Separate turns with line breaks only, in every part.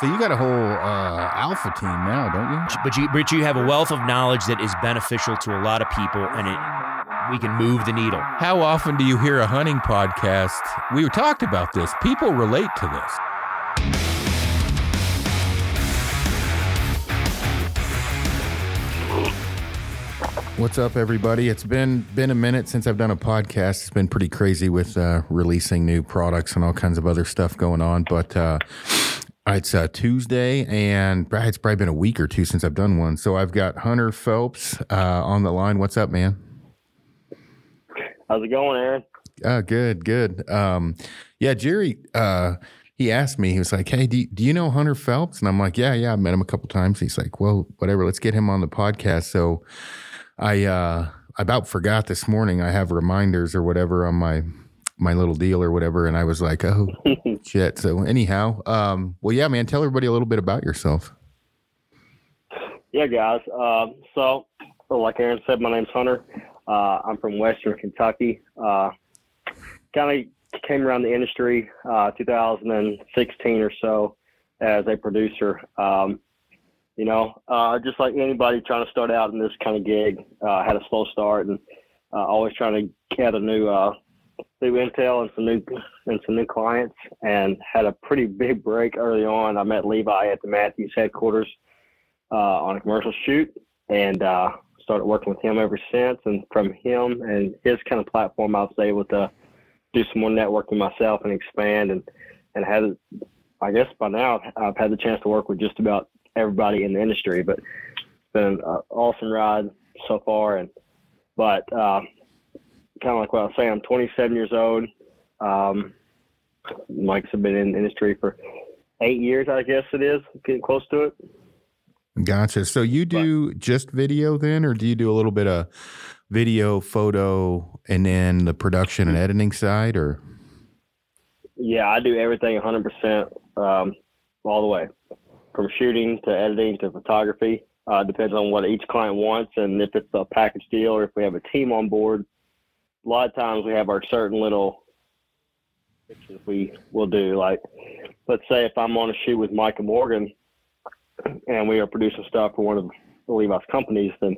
So you got a whole uh, alpha team now, don't you?
But you, but you have a wealth of knowledge that is beneficial to a lot of people, and it we can move the needle.
How often do you hear a hunting podcast? We talked about this. People relate to this. What's up, everybody? It's been been a minute since I've done a podcast. It's been pretty crazy with uh, releasing new products and all kinds of other stuff going on. But uh, it's uh, Tuesday, and it's probably been a week or two since I've done one. So I've got Hunter Phelps uh, on the line. What's up, man?
How's it going, Aron?
Uh, good, good. Um, yeah, Jerry. Uh, he asked me, he was like, Hey, do you, do you know Hunter Phelps? And I'm like, Yeah, yeah, I met him a couple times. He's like, Well, whatever, let's get him on the podcast. So I uh I about forgot this morning. I have reminders or whatever on my my little deal or whatever, and I was like, Oh shit. So anyhow, um, well yeah, man, tell everybody a little bit about yourself.
Yeah, guys. Uh, so like Aron said, my name's Hunter. Uh, I'm from Western Kentucky. Uh, kind of came around the industry uh, 2016 or so as a producer. Um, you know, uh, just like anybody trying to start out in this kind of gig, uh, had a slow start and uh, always trying to gather new new intel and some new and some new clients. And had a pretty big break early on. I met Levi at the Mathews headquarters uh, on a commercial shoot and uh, started working with him ever since. And from him and his kind of platform, I was able to do some more networking myself and expand and and had I guess by now I've had the chance to work with just about everybody in the industry but it's been an awesome ride so far and but uh, kind of like what I was saying I'm 27 years old um, I've been in the industry for eight years I guess it is getting close to it
gotcha so you do but, just video then or do you do a little bit of video, photo, and then the production and editing side, or?
Yeah, I do everything 100% um, all the way, from shooting to editing to photography. Uh, depends on what each client wants and if it's a package deal or if we have a team on board. A lot of times we have our certain little pictures we will do. Like, let's say if I'm on a shoot with Micah Morgan and we are producing stuff for one of the Levi's companies, then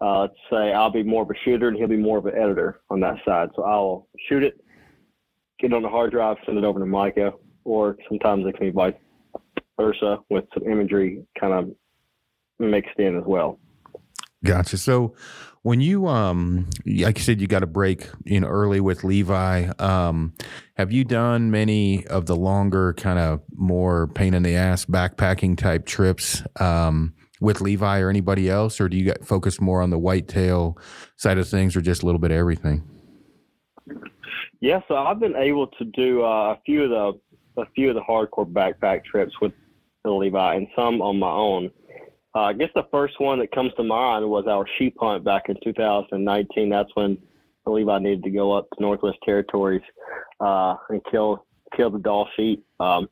uh, let's say I'll be more of a shooter and he'll be more of an editor on that side. So I'll shoot it, get it on the hard drive, send it over to Micah, or sometimes it can be vice versa with some imagery kind of mixed in as well.
Gotcha. So when you um like you said you got a break in early with Levi, um, have you done many of the longer kind of more pain in the ass backpacking type trips? Um with Levi or anybody else, or do you get focus more on the whitetail side of things, or just a little bit of everything?
Yeah, so I've been able to do uh, a few of the a few of the hardcore backpack trips with Levi, and some on my own. Uh, I guess the first one that comes to mind was our sheep hunt back in 2019. That's when I believe I needed to go up to Northwest Territories uh, and kill kill the Dall sheep. Um,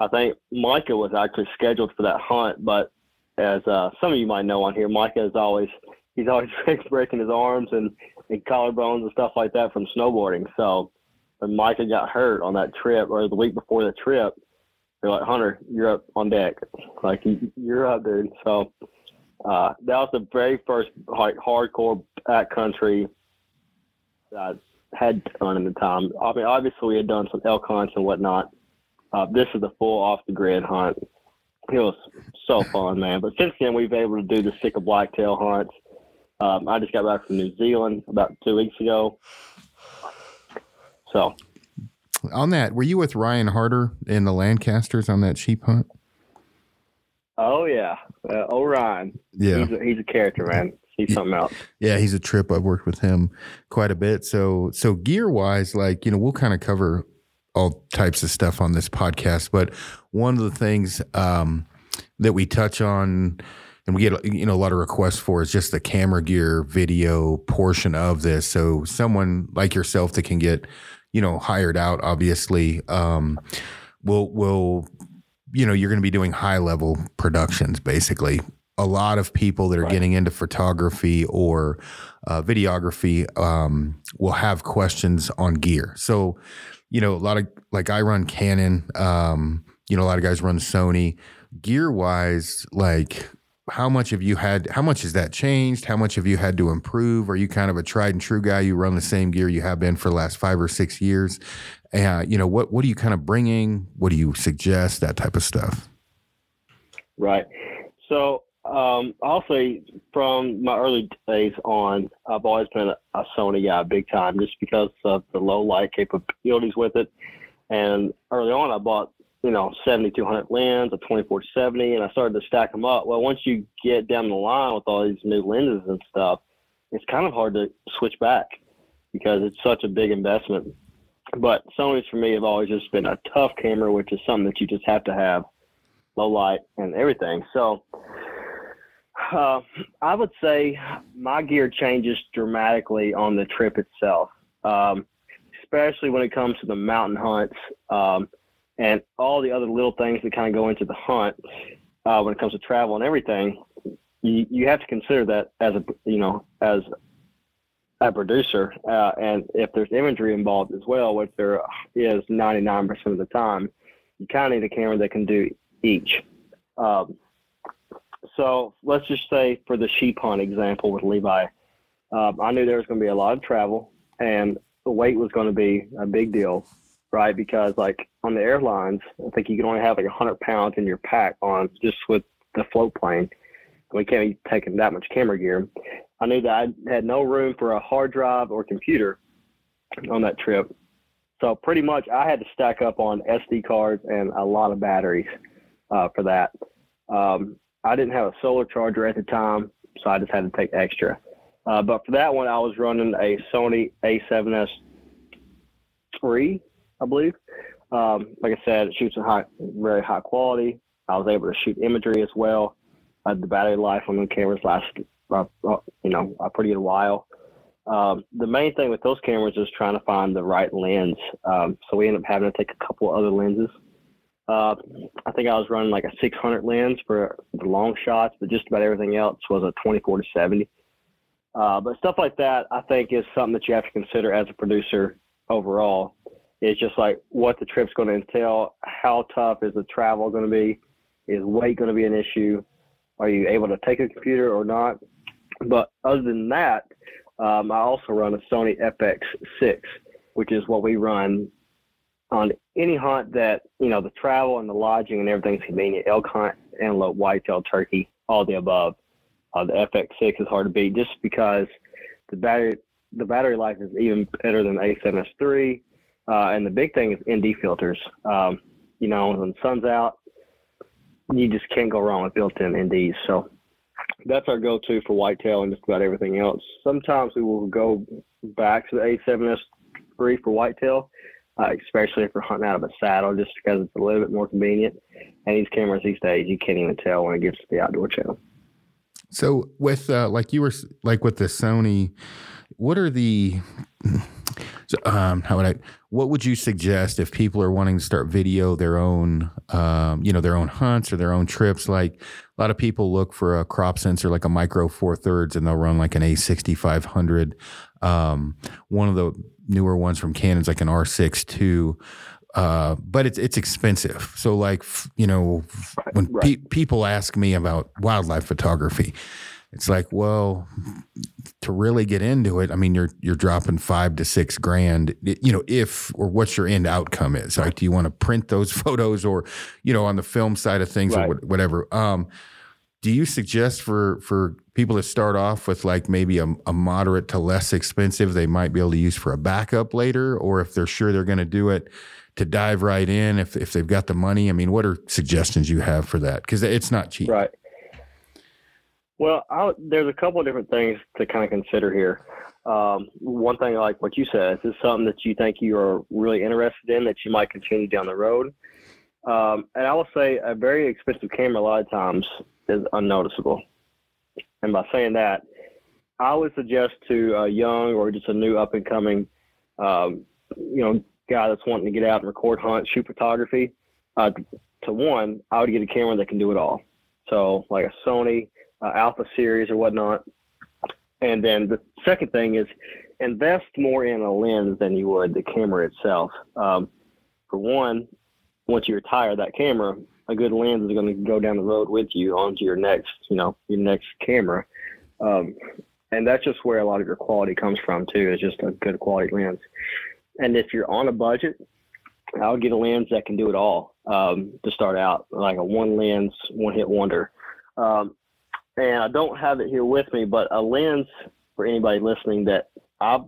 I think Micah was actually scheduled for that hunt, but as uh, some of you might know on here, Micah is always he's always breaking his arms and, and collarbones and stuff like that from snowboarding. So when Micah got hurt on that trip or the week before the trip, they're like, Hunter, you're up on deck. Like you're up, dude. So uh, that was the very first like hardcore backcountry that I had done in the time. I mean, obviously we had done some elk hunts and whatnot. Uh, this is the full off the grid hunt it was so fun, man. But since then, we've been able to do the Sitka blacktail hunts. Um, I just got back from New Zealand about two weeks ago. So,
on that, were you with Ryan Harder in the Lancasters on that sheep hunt?
Oh yeah, uh, Orion.
Yeah,
he's a, he's a character, man. He's something else.
Yeah, he's a trip. I've worked with him quite a bit. So, so gear wise, like you know, we'll kind of cover all types of stuff on this podcast, but one of the things um, that we touch on and we get you know a lot of requests for is just the camera gear video portion of this. So someone like yourself that can get you know hired out, obviously, um, will will you know you're going to be doing high level productions basically. A lot of people that are right. getting into photography or uh, videography um, will have questions on gear. So you know, a lot of like I run Canon, um, you know, a lot of guys run Sony. Gear wise, like how much have you had how much has that changed? How much have you had to improve? Are you kind of a tried and true guy? You run the same gear you have been for the last five or six years. Uh, you know what what are you kind of bringing? What do you suggest? That type of stuff.
Right. So um, I'll say from my early days on, I've always been a, a Sony guy big time just because of the low light capabilities with it. And early on, I bought you know, 7200 lens, a 2470, and I started to stack them up. Well, once you get down the line with all these new lenses and stuff, it's kind of hard to switch back because it's such a big investment. But Sony's for me have always just been a tough camera, which is something that you just have to have, low light and everything. So uh, I would say my gear changes dramatically on the trip itself, um, especially when it comes to the mountain hunts. Um, and all the other little things that kind of go into the hunt uh, when it comes to travel and everything, you, you have to consider that as a you know as a producer, uh, and if there's imagery involved as well, which there is 99% of the time, you kind of need a camera that can do each. Um, so let's just say for the sheep hunt example with Levi, um, I knew there was going to be a lot of travel and the weight was going to be a big deal right? Because like on the airlines, I think you can only have like 100 pounds in your pack on just with the float plane. We can't be taking that much camera gear. I knew that I had no room for a hard drive or computer on that trip. So pretty much I had to stack up on SD cards and a lot of batteries uh, for that. Um, I didn't have a solar charger at the time, so I just had to take extra. Uh, but for that one, I was running a Sony A7S III I believe. Um, like I said, it shoots in high, very high quality. I was able to shoot imagery as well. Uh, the battery life on the cameras lasted, uh, uh, you know, a pretty good while. Um, the main thing with those cameras is trying to find the right lens. Um, so we ended up having to take a couple other lenses. Uh, I think I was running like a 600 lens for the long shots, but just about everything else was a 24 to 70. Uh, but stuff like that, I think, is something that you have to consider as a producer overall. It's just like what the trip's going to entail. How tough is the travel going to be? Is weight going to be an issue? Are you able to take a computer or not? But other than that, um, I also run a Sony FX6, which is what we run on any hunt that, you know, the travel and the lodging and everything's convenient. Elk hunt, antelope, whitetail, turkey, all the above. Uh, the FX6 is hard to beat just because the battery the battery life is even better than the A7S III. Uh, and the big thing is ND filters. Um, you know, when the sun's out, you just can't go wrong with built-in NDs. So that's our go-to for whitetail and just about everything else. Sometimes we will go back to the A7S3 for whitetail, uh, especially if we're hunting out of a saddle, just because it's a little bit more convenient. And these cameras these days, you can't even tell when it gets to the outdoor channel.
So with uh, like you were like with the Sony, what are the um, how would I? What would you suggest if people are wanting to start video their own, um, you know, their own hunts or their own trips? Like a lot of people look for a crop sensor, like a micro four thirds, and they'll run like an A sixty five hundred. Um, one of the newer ones from Canon's like an R six two. Uh, but it's it's expensive. So like you know, when right. pe- people ask me about wildlife photography, it's like, well, to really get into it, I mean, you're you're dropping five to six grand, you know, if or what your end outcome is. Like, do you want to print those photos, or you know, on the film side of things, right. or whatever? Um, do you suggest for for people to start off with like maybe a, a moderate to less expensive they might be able to use for a backup later, or if they're sure they're going to do it? To dive right in, if if they've got the money, I mean, what are suggestions you have for that? Because it's not cheap,
right? Well, I'll, there's a couple of different things to kind of consider here. Um, one thing, like what you said, is something that you think you are really interested in that you might continue down the road? Um, and I will say a very expensive camera a lot of times is unnoticeable. And by saying that, I would suggest to a young or just a new up and coming, um, you know, guy that's wanting to get out and record hunt, shoot photography. Uh, to one, I would get a camera that can do it all. So like a Sony, uh, Alpha series or whatnot. And then the second thing is invest more in a lens than you would the camera itself. Um, for one, once you retire that camera, a good lens is going to go down the road with you onto your next, you know, your next camera. Um, and that's just where a lot of your quality comes from too. Is just a good quality lens. And if you're on a budget, I'll get a lens that can do it all um, to start out, like a one lens, one hit wonder. Um, and I don't have it here with me, but a lens for anybody listening that I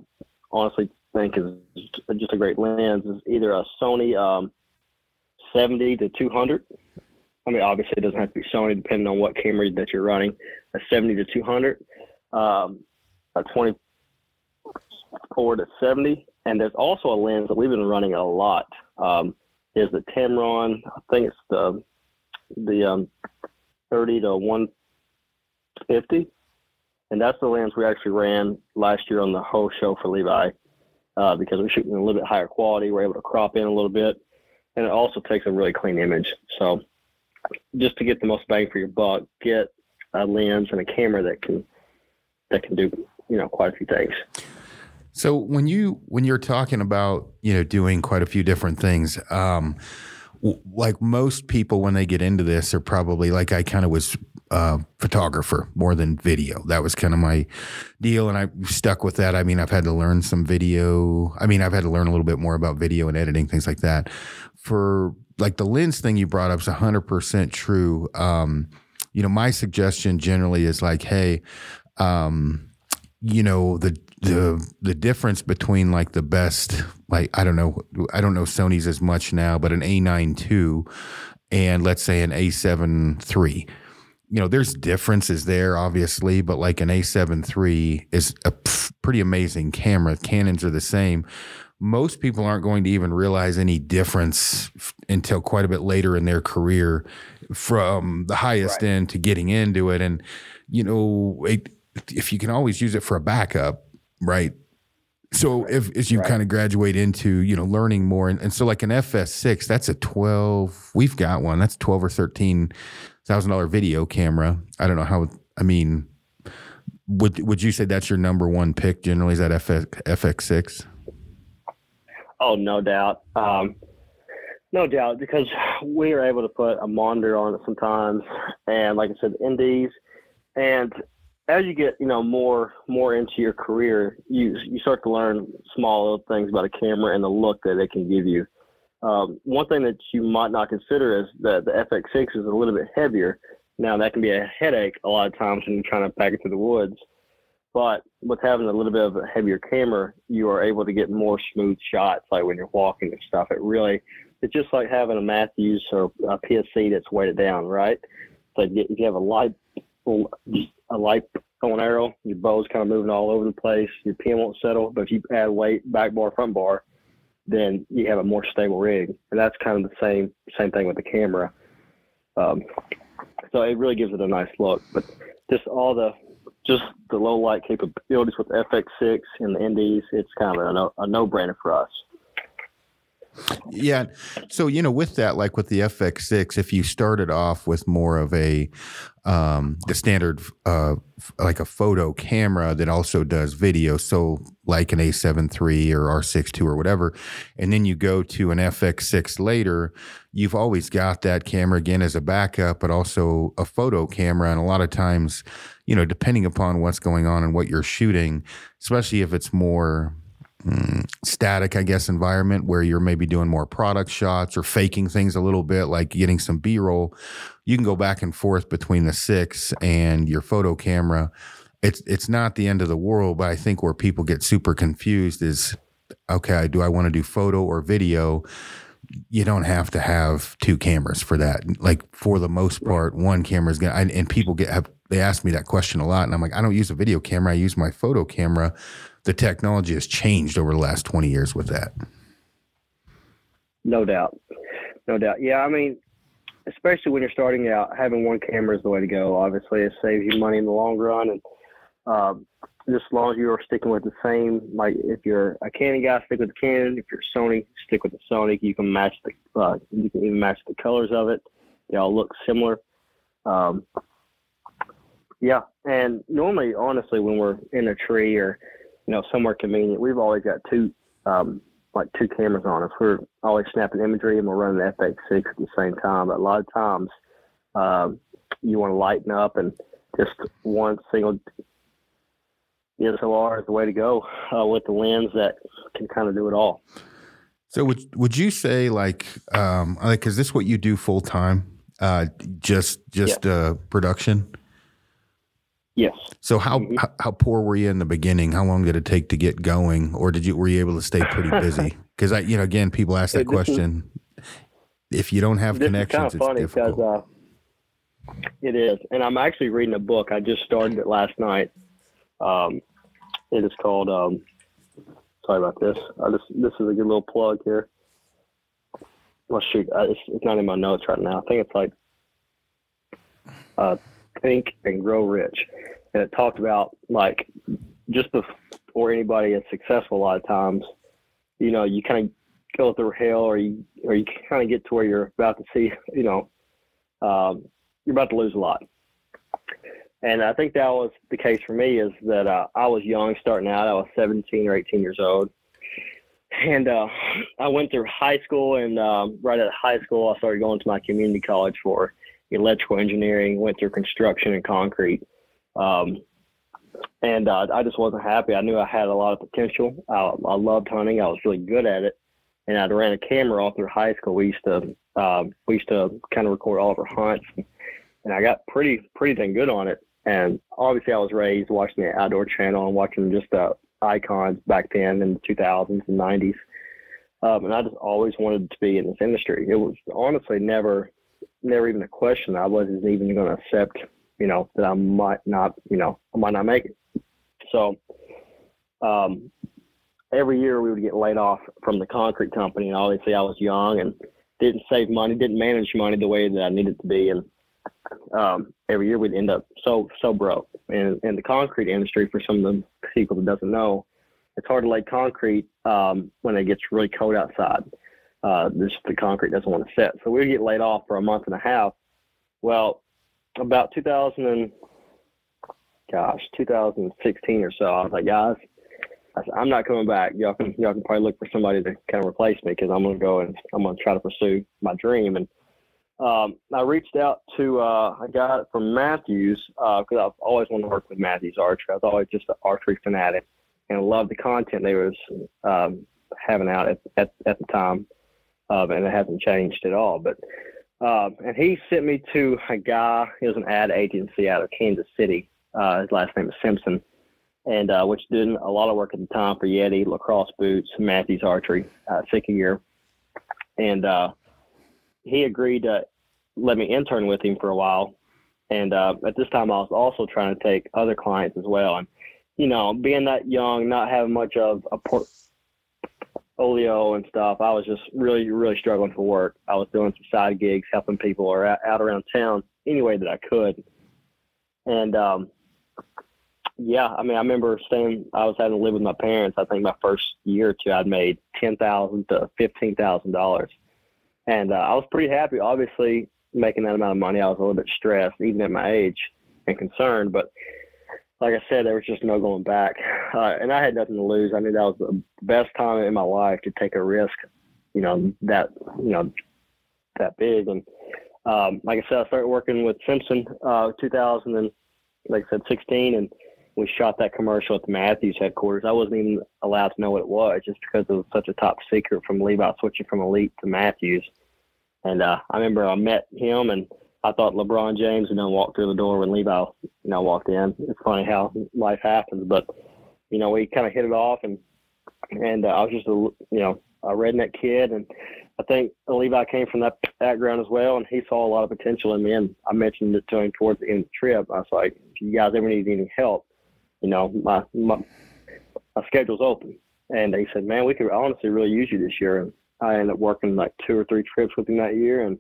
honestly think is just a great lens is either a Sony um, 70 to 200. I mean, obviously it doesn't have to be Sony, depending on what camera that you're running. A 70 to 200, um, a 24 to 70, and there's also a lens that we've been running a lot. Um, is the Tamron? I think it's the the um, 30 to 150, and that's the lens we actually ran last year on the whole show for Levi uh, because we're shooting a little bit higher quality. We're able to crop in a little bit, and it also takes a really clean image. So, just to get the most bang for your buck, get a lens and a camera that can that can do you know quite a few things.
So when you when you're talking about you know doing quite a few different things, um, like most people when they get into this are probably like I kind of was uh, photographer more than video. That was kind of my deal, and I stuck with that. I mean, I've had to learn some video. I mean, I've had to learn a little bit more about video and editing things like that. For like the lens thing you brought up is hundred percent true. Um, you know, my suggestion generally is like, hey, um, you know the the the difference between like the best like I don't know I don't know Sony's as much now, but an A9 II and let's say an A7 III. You know, there's differences there, obviously, but like an A7 III is a pretty amazing camera. Canons are the same. Most people aren't going to even realize any difference until quite a bit later in their career from the highest right. end to getting into it. And, you know, it, if you can always use it for a backup, right? So if as you right. kind of graduate into you know learning more, and, and so like an FX6, that's a twelve. We've got one that's twelve or thirteen thousand dollar video camera. I don't know how. I mean, would would you say that's your number one pick generally? Is that FX, FX6?
Oh, no doubt. Um, no doubt, because we are able to put a monitor on it sometimes, and like I said, NDs, and as you get you know more more into your career, you you start to learn small little things about a camera and the look that it can give you. Um, one thing that you might not consider is that the FX6 is a little bit heavier. Now that can be a headache a lot of times when you're trying to pack it through the woods. But with having a little bit of a heavier camera, you are able to get more smooth shots, like when you're walking and stuff. It really, it's just like having a Mathews or a PSE that's weighted down, right? So if you have a light a light on arrow, your bow's kind of moving all over the place. Your pin won't settle, but if you add weight, back bar, front bar, then you have a more stable rig. And that's kind of the same same thing with the camera. Um, so it really gives it a nice look. But just all the just the low light capabilities with the FX6 and the NDs, it's kind of a no, a no brainer for us.
Yeah. So, you know, with that, like with the FX6, if you started off with more of a, um, the standard, uh, like a photo camera that also does video. So like an A7 III or R6 II or whatever. And then you go to an FX6 later, you've always got that camera again as a backup, but also a photo camera. And a lot of times, you know, depending upon what's going on and what you're shooting, especially if it's more, Mm, static, I guess, environment where you're maybe doing more product shots or faking things a little bit, like getting some B roll, you can go back and forth between the six and your photo camera. It's it's not the end of the world, but I think where people get super confused is, okay, do I want to do photo or video? You don't have to have two cameras for that. Like for the most part, one camera is gonna. And people get have they ask me that question a lot, and I'm like, I don't use a video camera. I use my photo camera the technology has changed over the last 20 years with that.
No doubt. No doubt. Yeah, I mean, especially when you're starting out, having one camera is the way to go. Obviously, it saves you money in the long run. And um, just as long as you are sticking with the same, like if you're a Canon guy, stick with the Canon. If you're Sony, stick with the Sony. You can match the, uh, you can even match the colors of it. They all look similar. Um, yeah, and normally, honestly, when we're in a tree or you know, somewhere convenient. We've always got two um, like two cameras on us. We're always snapping imagery and we're running the FX6 at the same time. But a lot of times, um, you want to lighten up and just one single DSLR is the way to go uh, with the lens that can kind of do it all.
So would would you say like um like is this what you do full time? Uh just just yeah. uh production?
Yes.
So how, mm-hmm. how, poor were you in the beginning? How long did it take to get going, or did you were you able to stay pretty busy? Because I, you know, again, people ask that question. Is, if you don't have connections, it's difficult.
Uh, it is, and I'm actually reading a book. I just started it last night. Um, it is called. Um, sorry about this. I just this is a good little plug here. Well, shoot, it's, it's not in my notes right now. I think it's like uh, Think and Grow Rich, and it talked about like just before anybody is successful. A lot of times, you know, you kind of go through hell, or you or you kind of get to where you're about to see, you know, um, you're about to lose a lot. And I think that was the case for me is that uh, I was young starting out. I was 17 or 18 years old. And uh, I went through high school, and um, right at high school, I started going to my community college for electrical engineering, went through construction and concrete. Um, and uh, I just wasn't happy. I knew I had a lot of potential. I, I loved hunting. I was really good at it, and I'd ran a camera all through high school. We used to um, we used to kind of record all of our hunts, and I got pretty pretty dang good on it. And obviously, I was raised watching the Outdoor Channel and watching just the icons back then in the 2000s and 90s. Um, and I just always wanted to be in this industry. It was honestly never never even a question. I wasn't even going to accept, you know, that I might not, you know, I might not make it. So, um, every year we would get laid off from the concrete company, and obviously I was young and didn't save money, didn't manage money the way that I needed to be, and um, every year we'd end up so so broke. And in the concrete industry, for some of the people that doesn't know, it's hard to lay concrete um, when it gets really cold outside uh, this the concrete doesn't want to set. So we get laid off for a month and a half. Well, about 2000 and gosh, 2016 or so, I was like, guys, I am not coming back. Y'all can y'all can probably look for somebody to kind of replace me because I'm gonna go and I'm gonna try to pursue my dream. And um, I reached out to uh, a guy from Mathews because uh, I've always wanted to work with Mathews Archery. I was always just an archery fanatic and loved the content they was um, having out at, at, at the time um, and it hasn't changed at all. But um, and he sent me to a guy. He was an ad agency out of Kansas City. Uh, his last name is Simpson, and uh, which did a lot of work at the time for Yeti, LaCrosse boots, Mathews Archery, uh, year, and uh, he agreed to let me intern with him for a while. And uh, at this time, I was also trying to take other clients as well. And you know, being that young, not having much of a port Olio and stuff, I was just really, really struggling for work. I was doing some side gigs, helping people or out, out around town any way that I could. And um, yeah, I mean, I remember staying. I was having to live with my parents. I think my first year or two, I'd made ten thousand to fifteen thousand dollars, and uh, I was pretty happy. Obviously, making that amount of money, I was a little bit stressed, even at my age, and concerned. But like I said, there was just no going back. Uh, and I had nothing to lose. I knew that was the best time in my life to take a risk, you know, that, you know, that big. And um, like I said, I started working with Simpson uh, 2000 and like I said, 16. And we shot that commercial at the Mathews headquarters. I wasn't even allowed to know what it was just because it was such a top secret from Levi switching from Elite to Mathews. And uh, I remember I met him and I thought LeBron James would walk through the door when Levi, you know, walked in. It's funny how life happens, but you know, we kind of hit it off, and and uh, I was just a you know a redneck kid, and I think Levi came from that background as well, and he saw a lot of potential in me. And I mentioned it to him towards the end of the trip. I was like, if you guys ever need any help, you know, my my, my schedule's open. And he said, man, we could honestly really use you this year. And I ended up working like two or three trips with him that year, and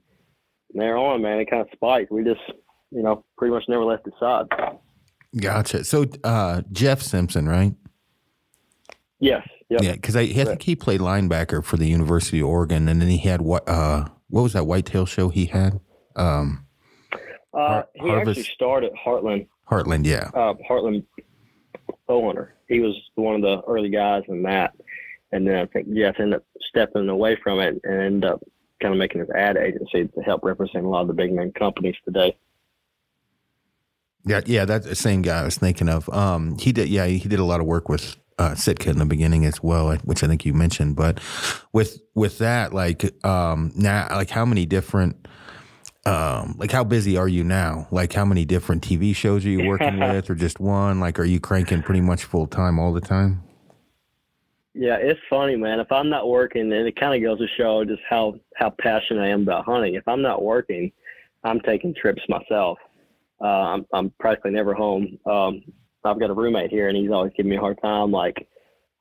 there on, man, it kind of spiked. We just, you know, pretty much never left his side.
Gotcha. So uh, Jeff Simpson, right?
Yes. Yep.
Yeah, because I, I think he played linebacker for the University of Oregon, and then he had what? Uh, what was that whitetail show he had? Um,
uh, he Harvest, actually started Heartland.
Heartland, yeah.
Uh, Heartland Bowhunter. He was one of the early guys in that, and then I think Jeff ended up stepping away from it and ended up kind of making his ad agency to help represent a lot of the big name companies today.
Yeah, yeah, that's the same guy I was thinking of. Um, he did, yeah, he did a lot of work with uh, Sitka in the beginning as well, which I think you mentioned. But with with that, like um, now, like how many different, um, like how busy are you now? Like how many different TV shows are you working with, or just one? Like, are you cranking pretty much full time all the time?
Yeah, it's funny, man. If I'm not working, and it kind of goes to show just how how passionate I am about hunting. If I'm not working, I'm taking trips myself. Uh, I'm I'm practically never home. Um, I've got a roommate here, and he's always giving me a hard time. Like,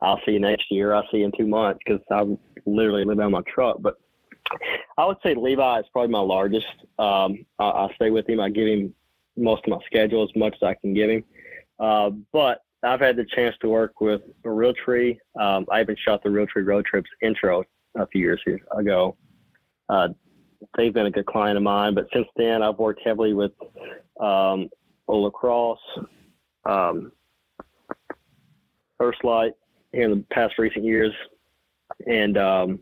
I'll see you next year. I'll see you in two months because I literally live on my truck. But I would say Levi is probably my largest. Um, I, I stay with him. I give him most of my schedule as much as I can give him. Uh, but I've had the chance to work with Realtree. Um, I even shot the Realtree Road Trips intro a few years ago. Uh, they've been a good client of mine, but since then I've worked heavily with um, LaCrosse, um, Light here in the past recent years, and um,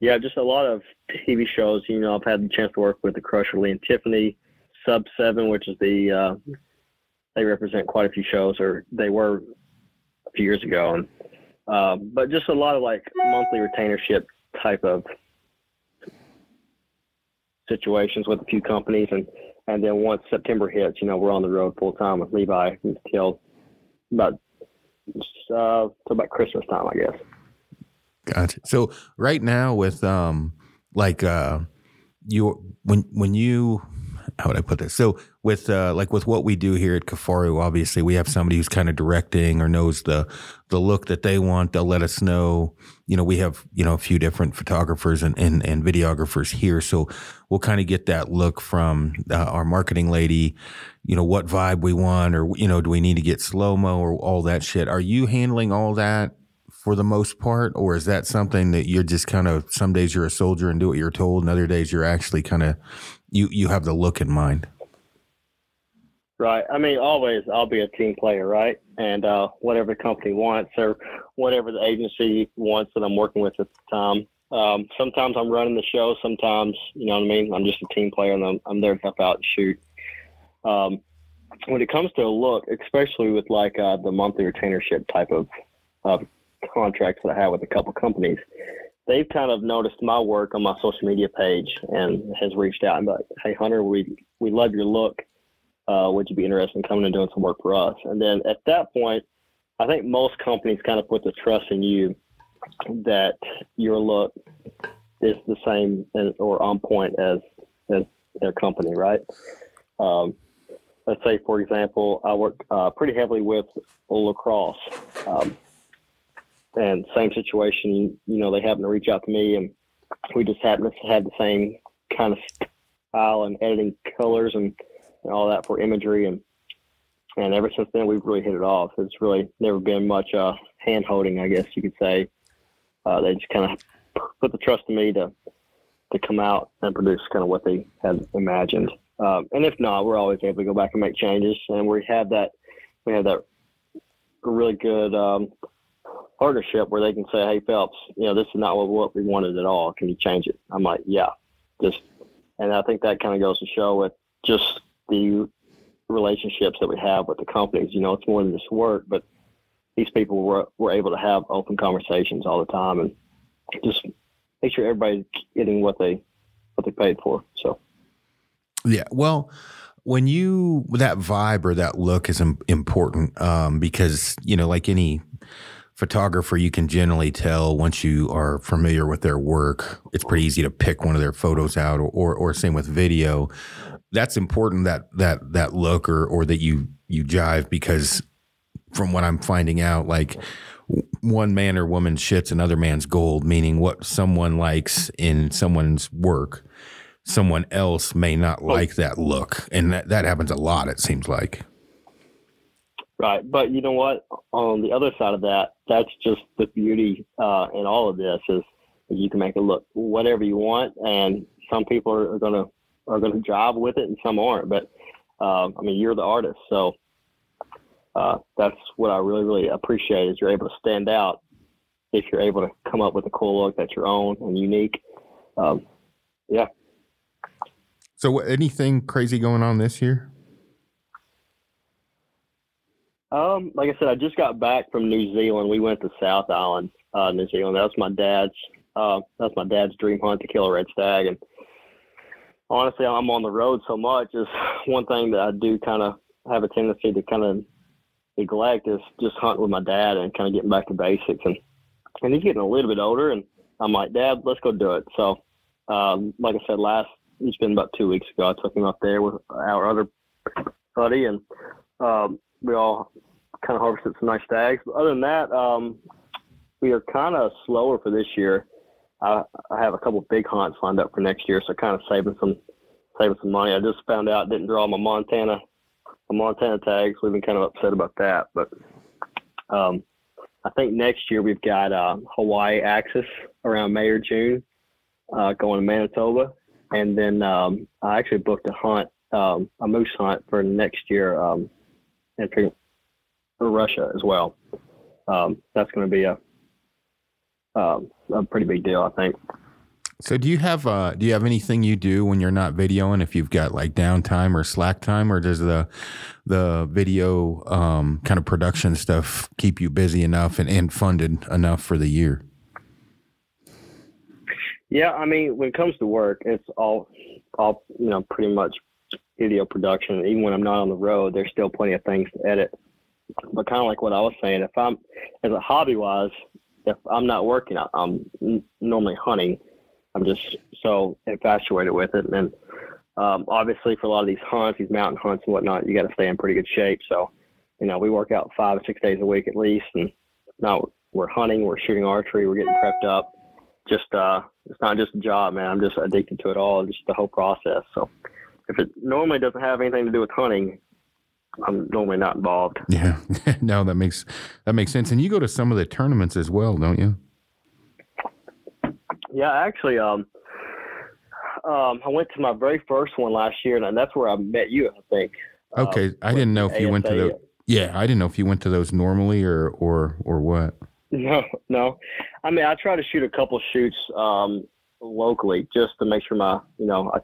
yeah, just a lot of TV shows. You know, I've had the chance to work with the Crusher Lee and Tiffany, Sub Seven, which is the uh, they represent quite a few shows, or they were a few years ago, and uh, but just a lot of like monthly retainership type of situations with a few companies, and and then once September hits, you know, we're on the road full time with Levi until about uh, about Christmas time, I guess.
Gotcha. So right now, with um, like uh, you when when you how would I put this? So with uh, like with what we do here at Kifaru, obviously we have somebody who's kind of directing or knows the the look that they want. They'll let us know. You know, we have you know a few different photographers and and, and videographers here, so we'll kind of get that look from uh, our marketing lady. You know, what vibe we want, or you know, do we need to get slow mo or all that shit? Are you handling all that? for the most part, or is that something that you're just kind of some days you're a soldier and do what you're told, and other days you're actually kind of you you have the look in mind.
Right. I mean, always I'll be a team player, right? And uh, whatever the company wants or whatever the agency wants that I'm working with at the time. Um, sometimes I'm running the show. Sometimes, you know what I mean? I'm just a team player and I'm, I'm there to help out and shoot. Um, when it comes to a look, especially with like uh, the monthly retainership type of uh, contracts that I have with a couple companies, they've kind of noticed my work on my social media page and has reached out and like, "Hey, Hunter, we we love your look. Uh, would you be interested in coming and doing some work for us?" And then at that point, I think most companies kind of put the trust in you that your look is the same or on point as as their company, right? Um, let's say, for example, I work uh, pretty heavily with LaCrosse. Um, and same situation, you know, they happened to reach out to me and we just happened to have the same kind of style and editing colors and, and all that for imagery. And, and ever since then, we've really hit it off. It's really never been much uh, hand holding, I guess you could say. Uh, they just kind of put the trust in me to, to come out and produce kind of what they had imagined. Um, and if not, we're always able to go back and make changes. And we have that, we have that really good um, partnership where they can say, "Hey Phelps, you know this is not what we wanted at all. Can you change it?" I'm like, "Yeah, just." And I think that kind of goes to show with just the relationships that we have with the companies. You know, it's more than just work, but these people were were able to have open conversations all the time and just make sure everybody's getting what they what they paid for. So,
yeah, well when you that vibe or that look is important um, because you know like any photographer, you can generally tell once you are familiar with their work. It's pretty easy to pick one of their photos out, or or, or same with video. That's important that that that look or or that you you jive because from what I'm finding out, like one man or woman shits another man's gold, meaning what someone likes in someone's work, someone else may not oh. like that look, and that that happens a lot. It seems like.
Right, but you know what? On the other side of that, that's just the beauty uh, in all of this is, you can make it look whatever you want, and some people are, gonna are gonna job with it, and some aren't. But um, I mean, you're the artist, so uh, that's what I really really appreciate is you're able to stand out if you're able to come up with a cool look that's your own and unique. Um, yeah.
So, anything crazy going on this year?
Um, like I said, I just got back from New Zealand. We went to South Island, uh, New Zealand. That was my dad's. Uh, that's my dad's dream hunt to kill a red stag. And honestly, I'm on the road so much. Is one thing that I do kind of have a tendency to kind of neglect is just hunting with my dad and kind of getting back to basics. And and he's getting a little bit older, and I'm like, Dad, let's go do it. So, um, like I said, last it's been about two weeks ago. I took him up there with our other buddy, and um, we all kind of harvested some nice stags. But other than that, um, we are kind of slower for this year. I, I have a couple big hunts lined up for next year, so kind of saving some saving some money. I just found out didn't draw my Montana my Montana tags. We've been kind of upset about that, but um, I think next year we've got uh, Hawaii Axis around May or June, uh, going to Manitoba, and then um, I actually booked a hunt, um, a moose hunt for next year, um, and for, for Russia as well. Um, that's going to be a um, a pretty big deal, I think.
So do you have uh do you have anything you do when you're not videoing if you've got like downtime or slack time or does the the video um kind of production stuff keep you busy enough and, and funded enough for the year?
Yeah, I mean, when it comes to work, it's all all you know, pretty much video production. Even when I'm not on the road, there's still plenty of things to edit. But kind of like what I was saying, if I'm as a hobby wise, if I'm not working, I'm normally hunting I'm just so infatuated with it. And um, obviously, for a lot of these hunts, these mountain hunts and whatnot, you got to stay in pretty good shape. So, you know, we work out five or six days a week at least. And now we're hunting, we're shooting archery, we're getting prepped up. Just, uh, it's not just a job, man. I'm just addicted to it all, just the whole process. So, if it normally doesn't have anything to do with hunting, I'm normally not involved.
Yeah, no, that makes that makes sense. And you go to some of the tournaments as well, don't you?
Yeah, actually, um, um, I went to my very first one last year, and that's where I met you. I think.
Okay, um, I didn't know if you ASA. went to those. Yeah, I didn't know if you went to those normally or or or what.
No, no. I mean, I try to shoot a couple shoots um, locally just to make sure my, you know, I, I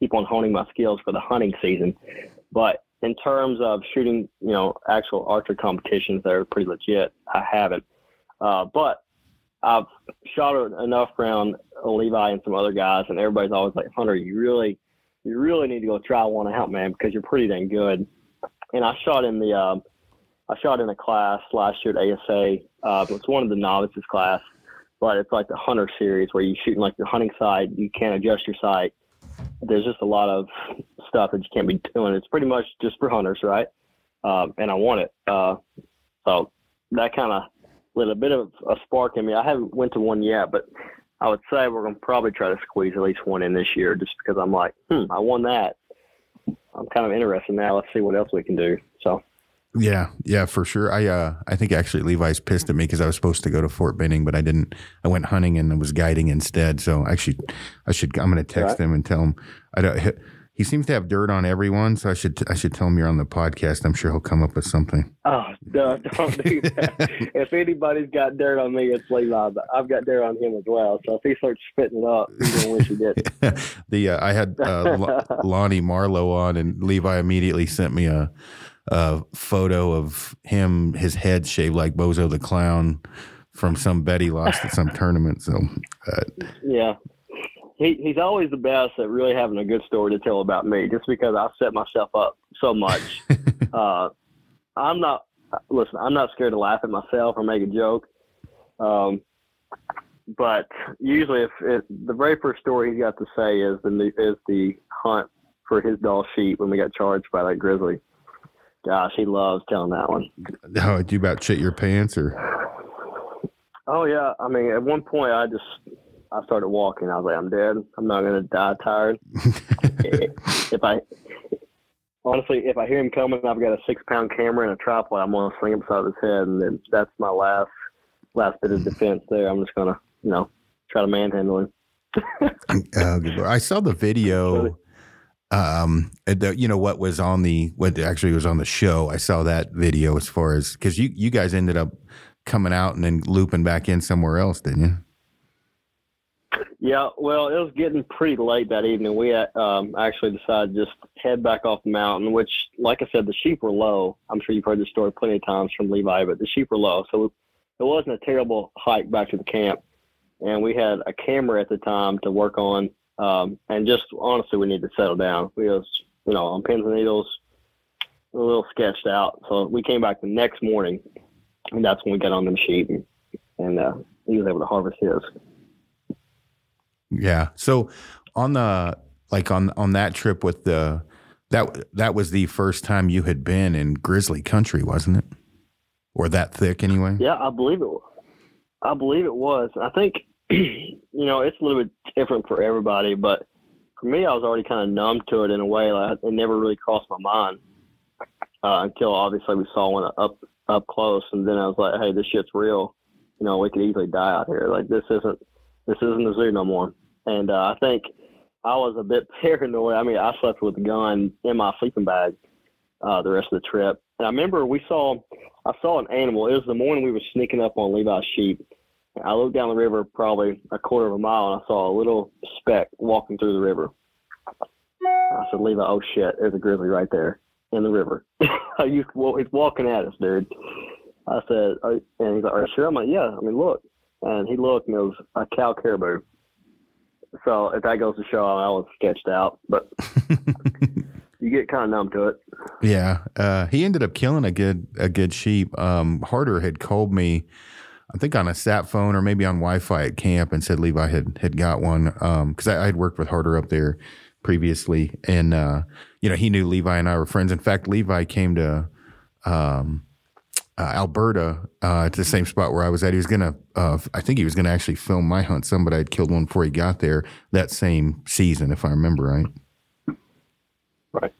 keep on honing my skills for the hunting season. But in terms of shooting, you know, actual archery competitions that are pretty legit, I haven't. Uh, but I've shot enough around Levi and some other guys, and everybody's always like, Hunter, you really, you really need to go try one out, man, because you're pretty dang good. And I shot in the, um, I shot in a class last year at ASA. Uh, it's one of the novices class, but it's like the hunter series where you shoot in like your hunting side. You can't adjust your sight. There's just a lot of stuff that you can't be doing. It's pretty much just for hunters, right? Um, and I want it. Uh, so that kind of lit a bit of a spark in me. I haven't went to one yet, but I would say we're to probably try to squeeze at least one in this year just because I'm like, hmm, I won that. I'm kind of interested now. Let's see what else we can do. So.
Yeah, yeah, for sure. I uh, I think actually Levi's pissed at me because I was supposed to go to Fort Benning, but I didn't. I went hunting and was guiding instead. So actually, I should. I'm going to text right. him and tell him. I don't he seems to have dirt on everyone, so I should I should tell him you're on the podcast. I'm sure he'll come up with something.
Oh, no, don't do that. if anybody's got dirt on me, it's Levi. But I've got dirt on him as well. So if he starts spitting it up, he's gonna wish he did.
the uh, I had uh, Lonnie Marlowe on, and Levi immediately sent me a, a photo of him, his head shaved like Bozo the Clown from some bet he lost at some tournament. So uh,
yeah, he he's always the best at really having a good story to tell about me, just because I set myself up so much. uh, I'm not listen. I'm not scared to laugh at myself or make a joke. Um, but usually, if it, the very first story he's got to say is the is the hunt for his Dall sheep when we got charged by that grizzly. Gosh, he loves telling that one.
How did you about shit your pants or?
Oh yeah, I mean, at one point I just I started walking. I was like, I'm dead. I'm not gonna die tired. if I honestly, if I hear him coming, I've got a six pound camera and a tripod. I'm gonna sling it beside his head, and then that's my last last bit of defense. There, I'm just gonna you know try to manhandle him.
uh, I saw the video. Um, the, you know what was on the what actually was on the show. I saw that video as far as because you you guys ended up coming out and then looping back in somewhere else, didn't you?
Yeah, well, it was getting pretty late that evening. We um, actually decided to just head back off the mountain, which, like I said, the sheep were low. I'm sure you've heard this story plenty of times from Levi, but the sheep were low. So it wasn't a terrible hike back to the camp. And we had a camera at the time to work on. Um, and just honestly, we need to settle down. We was, you know, on pins and needles, a little sketched out. So we came back the next morning, and that's when we got on the sheep, and, and uh, he was able to harvest his.
Yeah. So on the like on on that trip with the that that was the first time you had been in grizzly country, wasn't it? Or that thick anyway?
Yeah, I believe it. I believe it was. I think you know it's a little bit different for everybody, but for me, I was already kind of numb to it in a way. Like it never really crossed my mind uh, until obviously we saw one up up close, and then I was like, "Hey, this shit's real. You know, we could easily die out here. Like this isn't this isn't a zoo no more." And uh, I think I was a bit paranoid. I mean, I slept with a gun in my sleeping bag uh, the rest of the trip. And I remember we saw, I saw an animal. It was the morning we were sneaking up on Levi's sheep. I looked down the river probably a quarter of a mile and I saw a little speck walking through the river. I said, Levi, oh shit, there's a grizzly right there in the river. you, well, he's walking at us, dude. I said, and he's like, are you sure? I'm like, yeah. I mean, look. And he looked and it was a cow caribou. So if that goes to show, I was sketched out, but you get kind of numb to it.
Yeah, uh, he ended up killing a good a good sheep. Um, Harder had called me, I think on a sat phone or maybe on Wi-Fi at camp, and said Levi had had got one because um, I had worked with Harder up there previously, and uh, you know he knew Levi and I were friends. In fact, Levi came to. Um, uh, Alberta uh, at the same spot where I was at. He was gonna, uh, I think he was gonna actually film my hunt. Somebody had killed one before he got there that same season, if I remember right.
Right.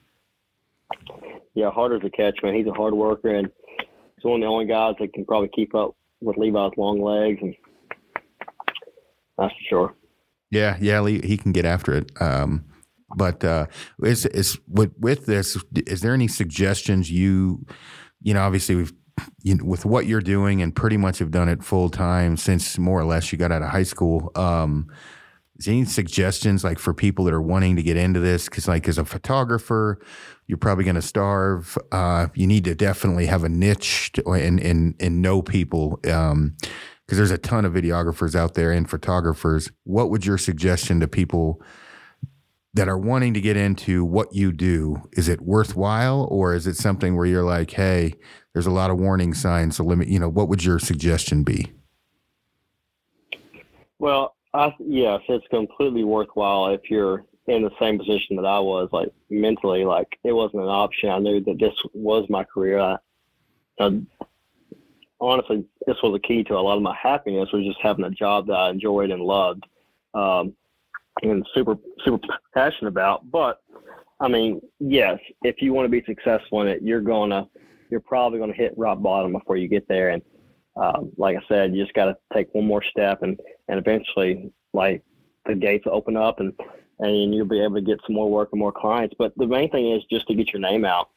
Yeah, Harder's a catch, man. He's a hard worker, and he's one of the only guys that can probably keep up with Levi's long legs, and that's for sure.
Yeah, yeah, he can get after it. Um, but uh, is is with with this? Is there any suggestions you? You know, obviously we've you know, with what you're doing and pretty much have done it full time since more or less you got out of high school. Um, is any suggestions like for people that are wanting to get into this? Because like as a photographer, you're probably going to starve. Uh, you need to definitely have a niche to, and and and know people. Um, because there's a ton of videographers out there and photographers. What would your suggestion to people that are wanting to get into what you do? Is it worthwhile, or is it something where you're like, hey, there's a lot of warning signs. So limit, you know, what would your suggestion be?
Well, I, yes, it's completely worthwhile if you're in the same position that I was, like mentally, like it wasn't an option. I knew that this was my career. I, I, honestly, this was a key to a lot of my happiness was just having a job that I enjoyed and loved, um, and super, super passionate about. But I mean, yes, if you want to be successful in it, you're gonna you're probably to hit rock bottom before you get there. And um, like I said, you just got to take one more step, and and eventually, like the gates open up, and and you'll be able to get some more work and more clients. But the main thing is just to get your name out.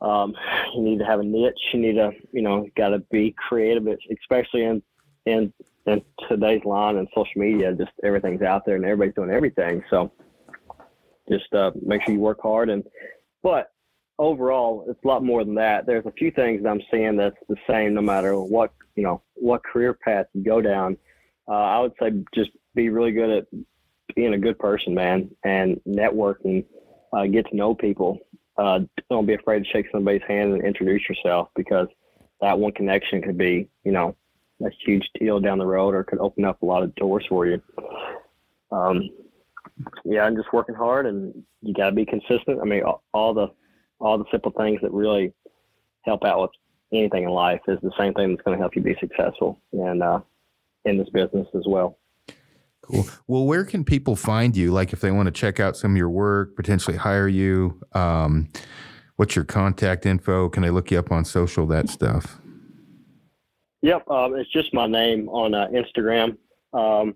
Um, you need to have a niche. You need to, you know, got to be creative, especially in in in today's line and social media. Just everything's out there, and everybody's doing everything. So just uh, make sure you work hard. And but overall, it's a lot more than that. There's a few things that I'm seeing that's the same no matter what you know what career path you go down. Uh, I would say just be really good at being a good person, man, and networking, uh, get to know people. Uh, don't be afraid to shake somebody's hand and introduce yourself because that one connection could be, you know, a huge deal down the road or could open up a lot of doors for you. Um, yeah, I'm just working hard and you got to be consistent. I mean, all, all the all the simple things that really help out with anything in life is the same thing that's going to help you be successful and uh, in this business as well.
Cool. Well, where can people find you? Like if they want to check out some of your work, potentially hire you, um, what's your contact info? Can they look you up on social, that stuff?
Yep. Um, it's just my name on uh, Instagram. Um,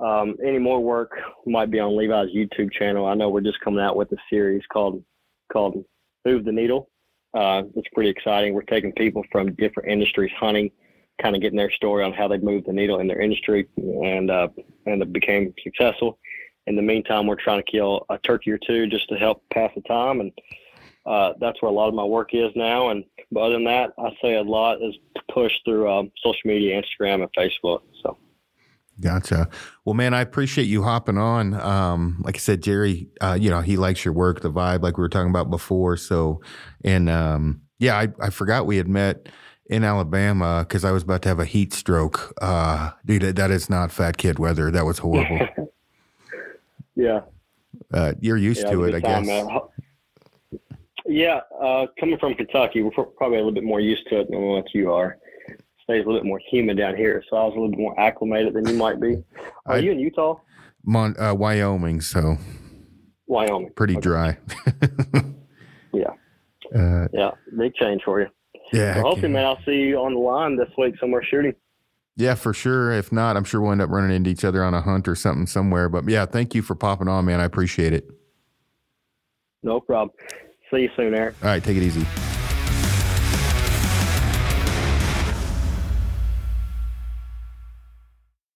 um, any more work might be on Levi's YouTube channel. I know we're just coming out with a series called called Move the Needle. Uh, it's pretty exciting. We're taking people from different industries hunting, kind of getting their story on how they moved the needle in their industry, and uh, and it became successful. In the meantime, we're trying to kill a turkey or two just to help pass the time, and uh, that's where a lot of my work is now. And but other than that, I say a lot is pushed through um, social media, Instagram, and Facebook. So.
Gotcha. Well, man, I appreciate you hopping on. Um, like I said, Jerry, uh, you know, he likes your work, the vibe, like we were talking about before. So, and um, yeah, I, I forgot we had met in Alabama because I was about to have a heat stroke. Uh, dude, that is not fat kid weather. That was horrible.
yeah.
Uh, you're used
yeah,
to it, I
time,
guess.
Man. Yeah, uh, coming from Kentucky, we're probably a little bit more used to it than what you are stays a little bit more humid down here, so I was a little bit more acclimated than you might be. Are I, you in Utah?
Mon, uh, Wyoming, so
Wyoming,
pretty okay. dry.
yeah, uh, yeah, big change for you.
Yeah.
So hopefully, man, I'll see you on the line this week somewhere shooting.
Yeah, for sure. If not, I'm sure we'll end up running into each other on a hunt or something somewhere. But yeah, thank you for popping on, man. I appreciate it.
No problem. See you soon, Aron.
All right, take it easy.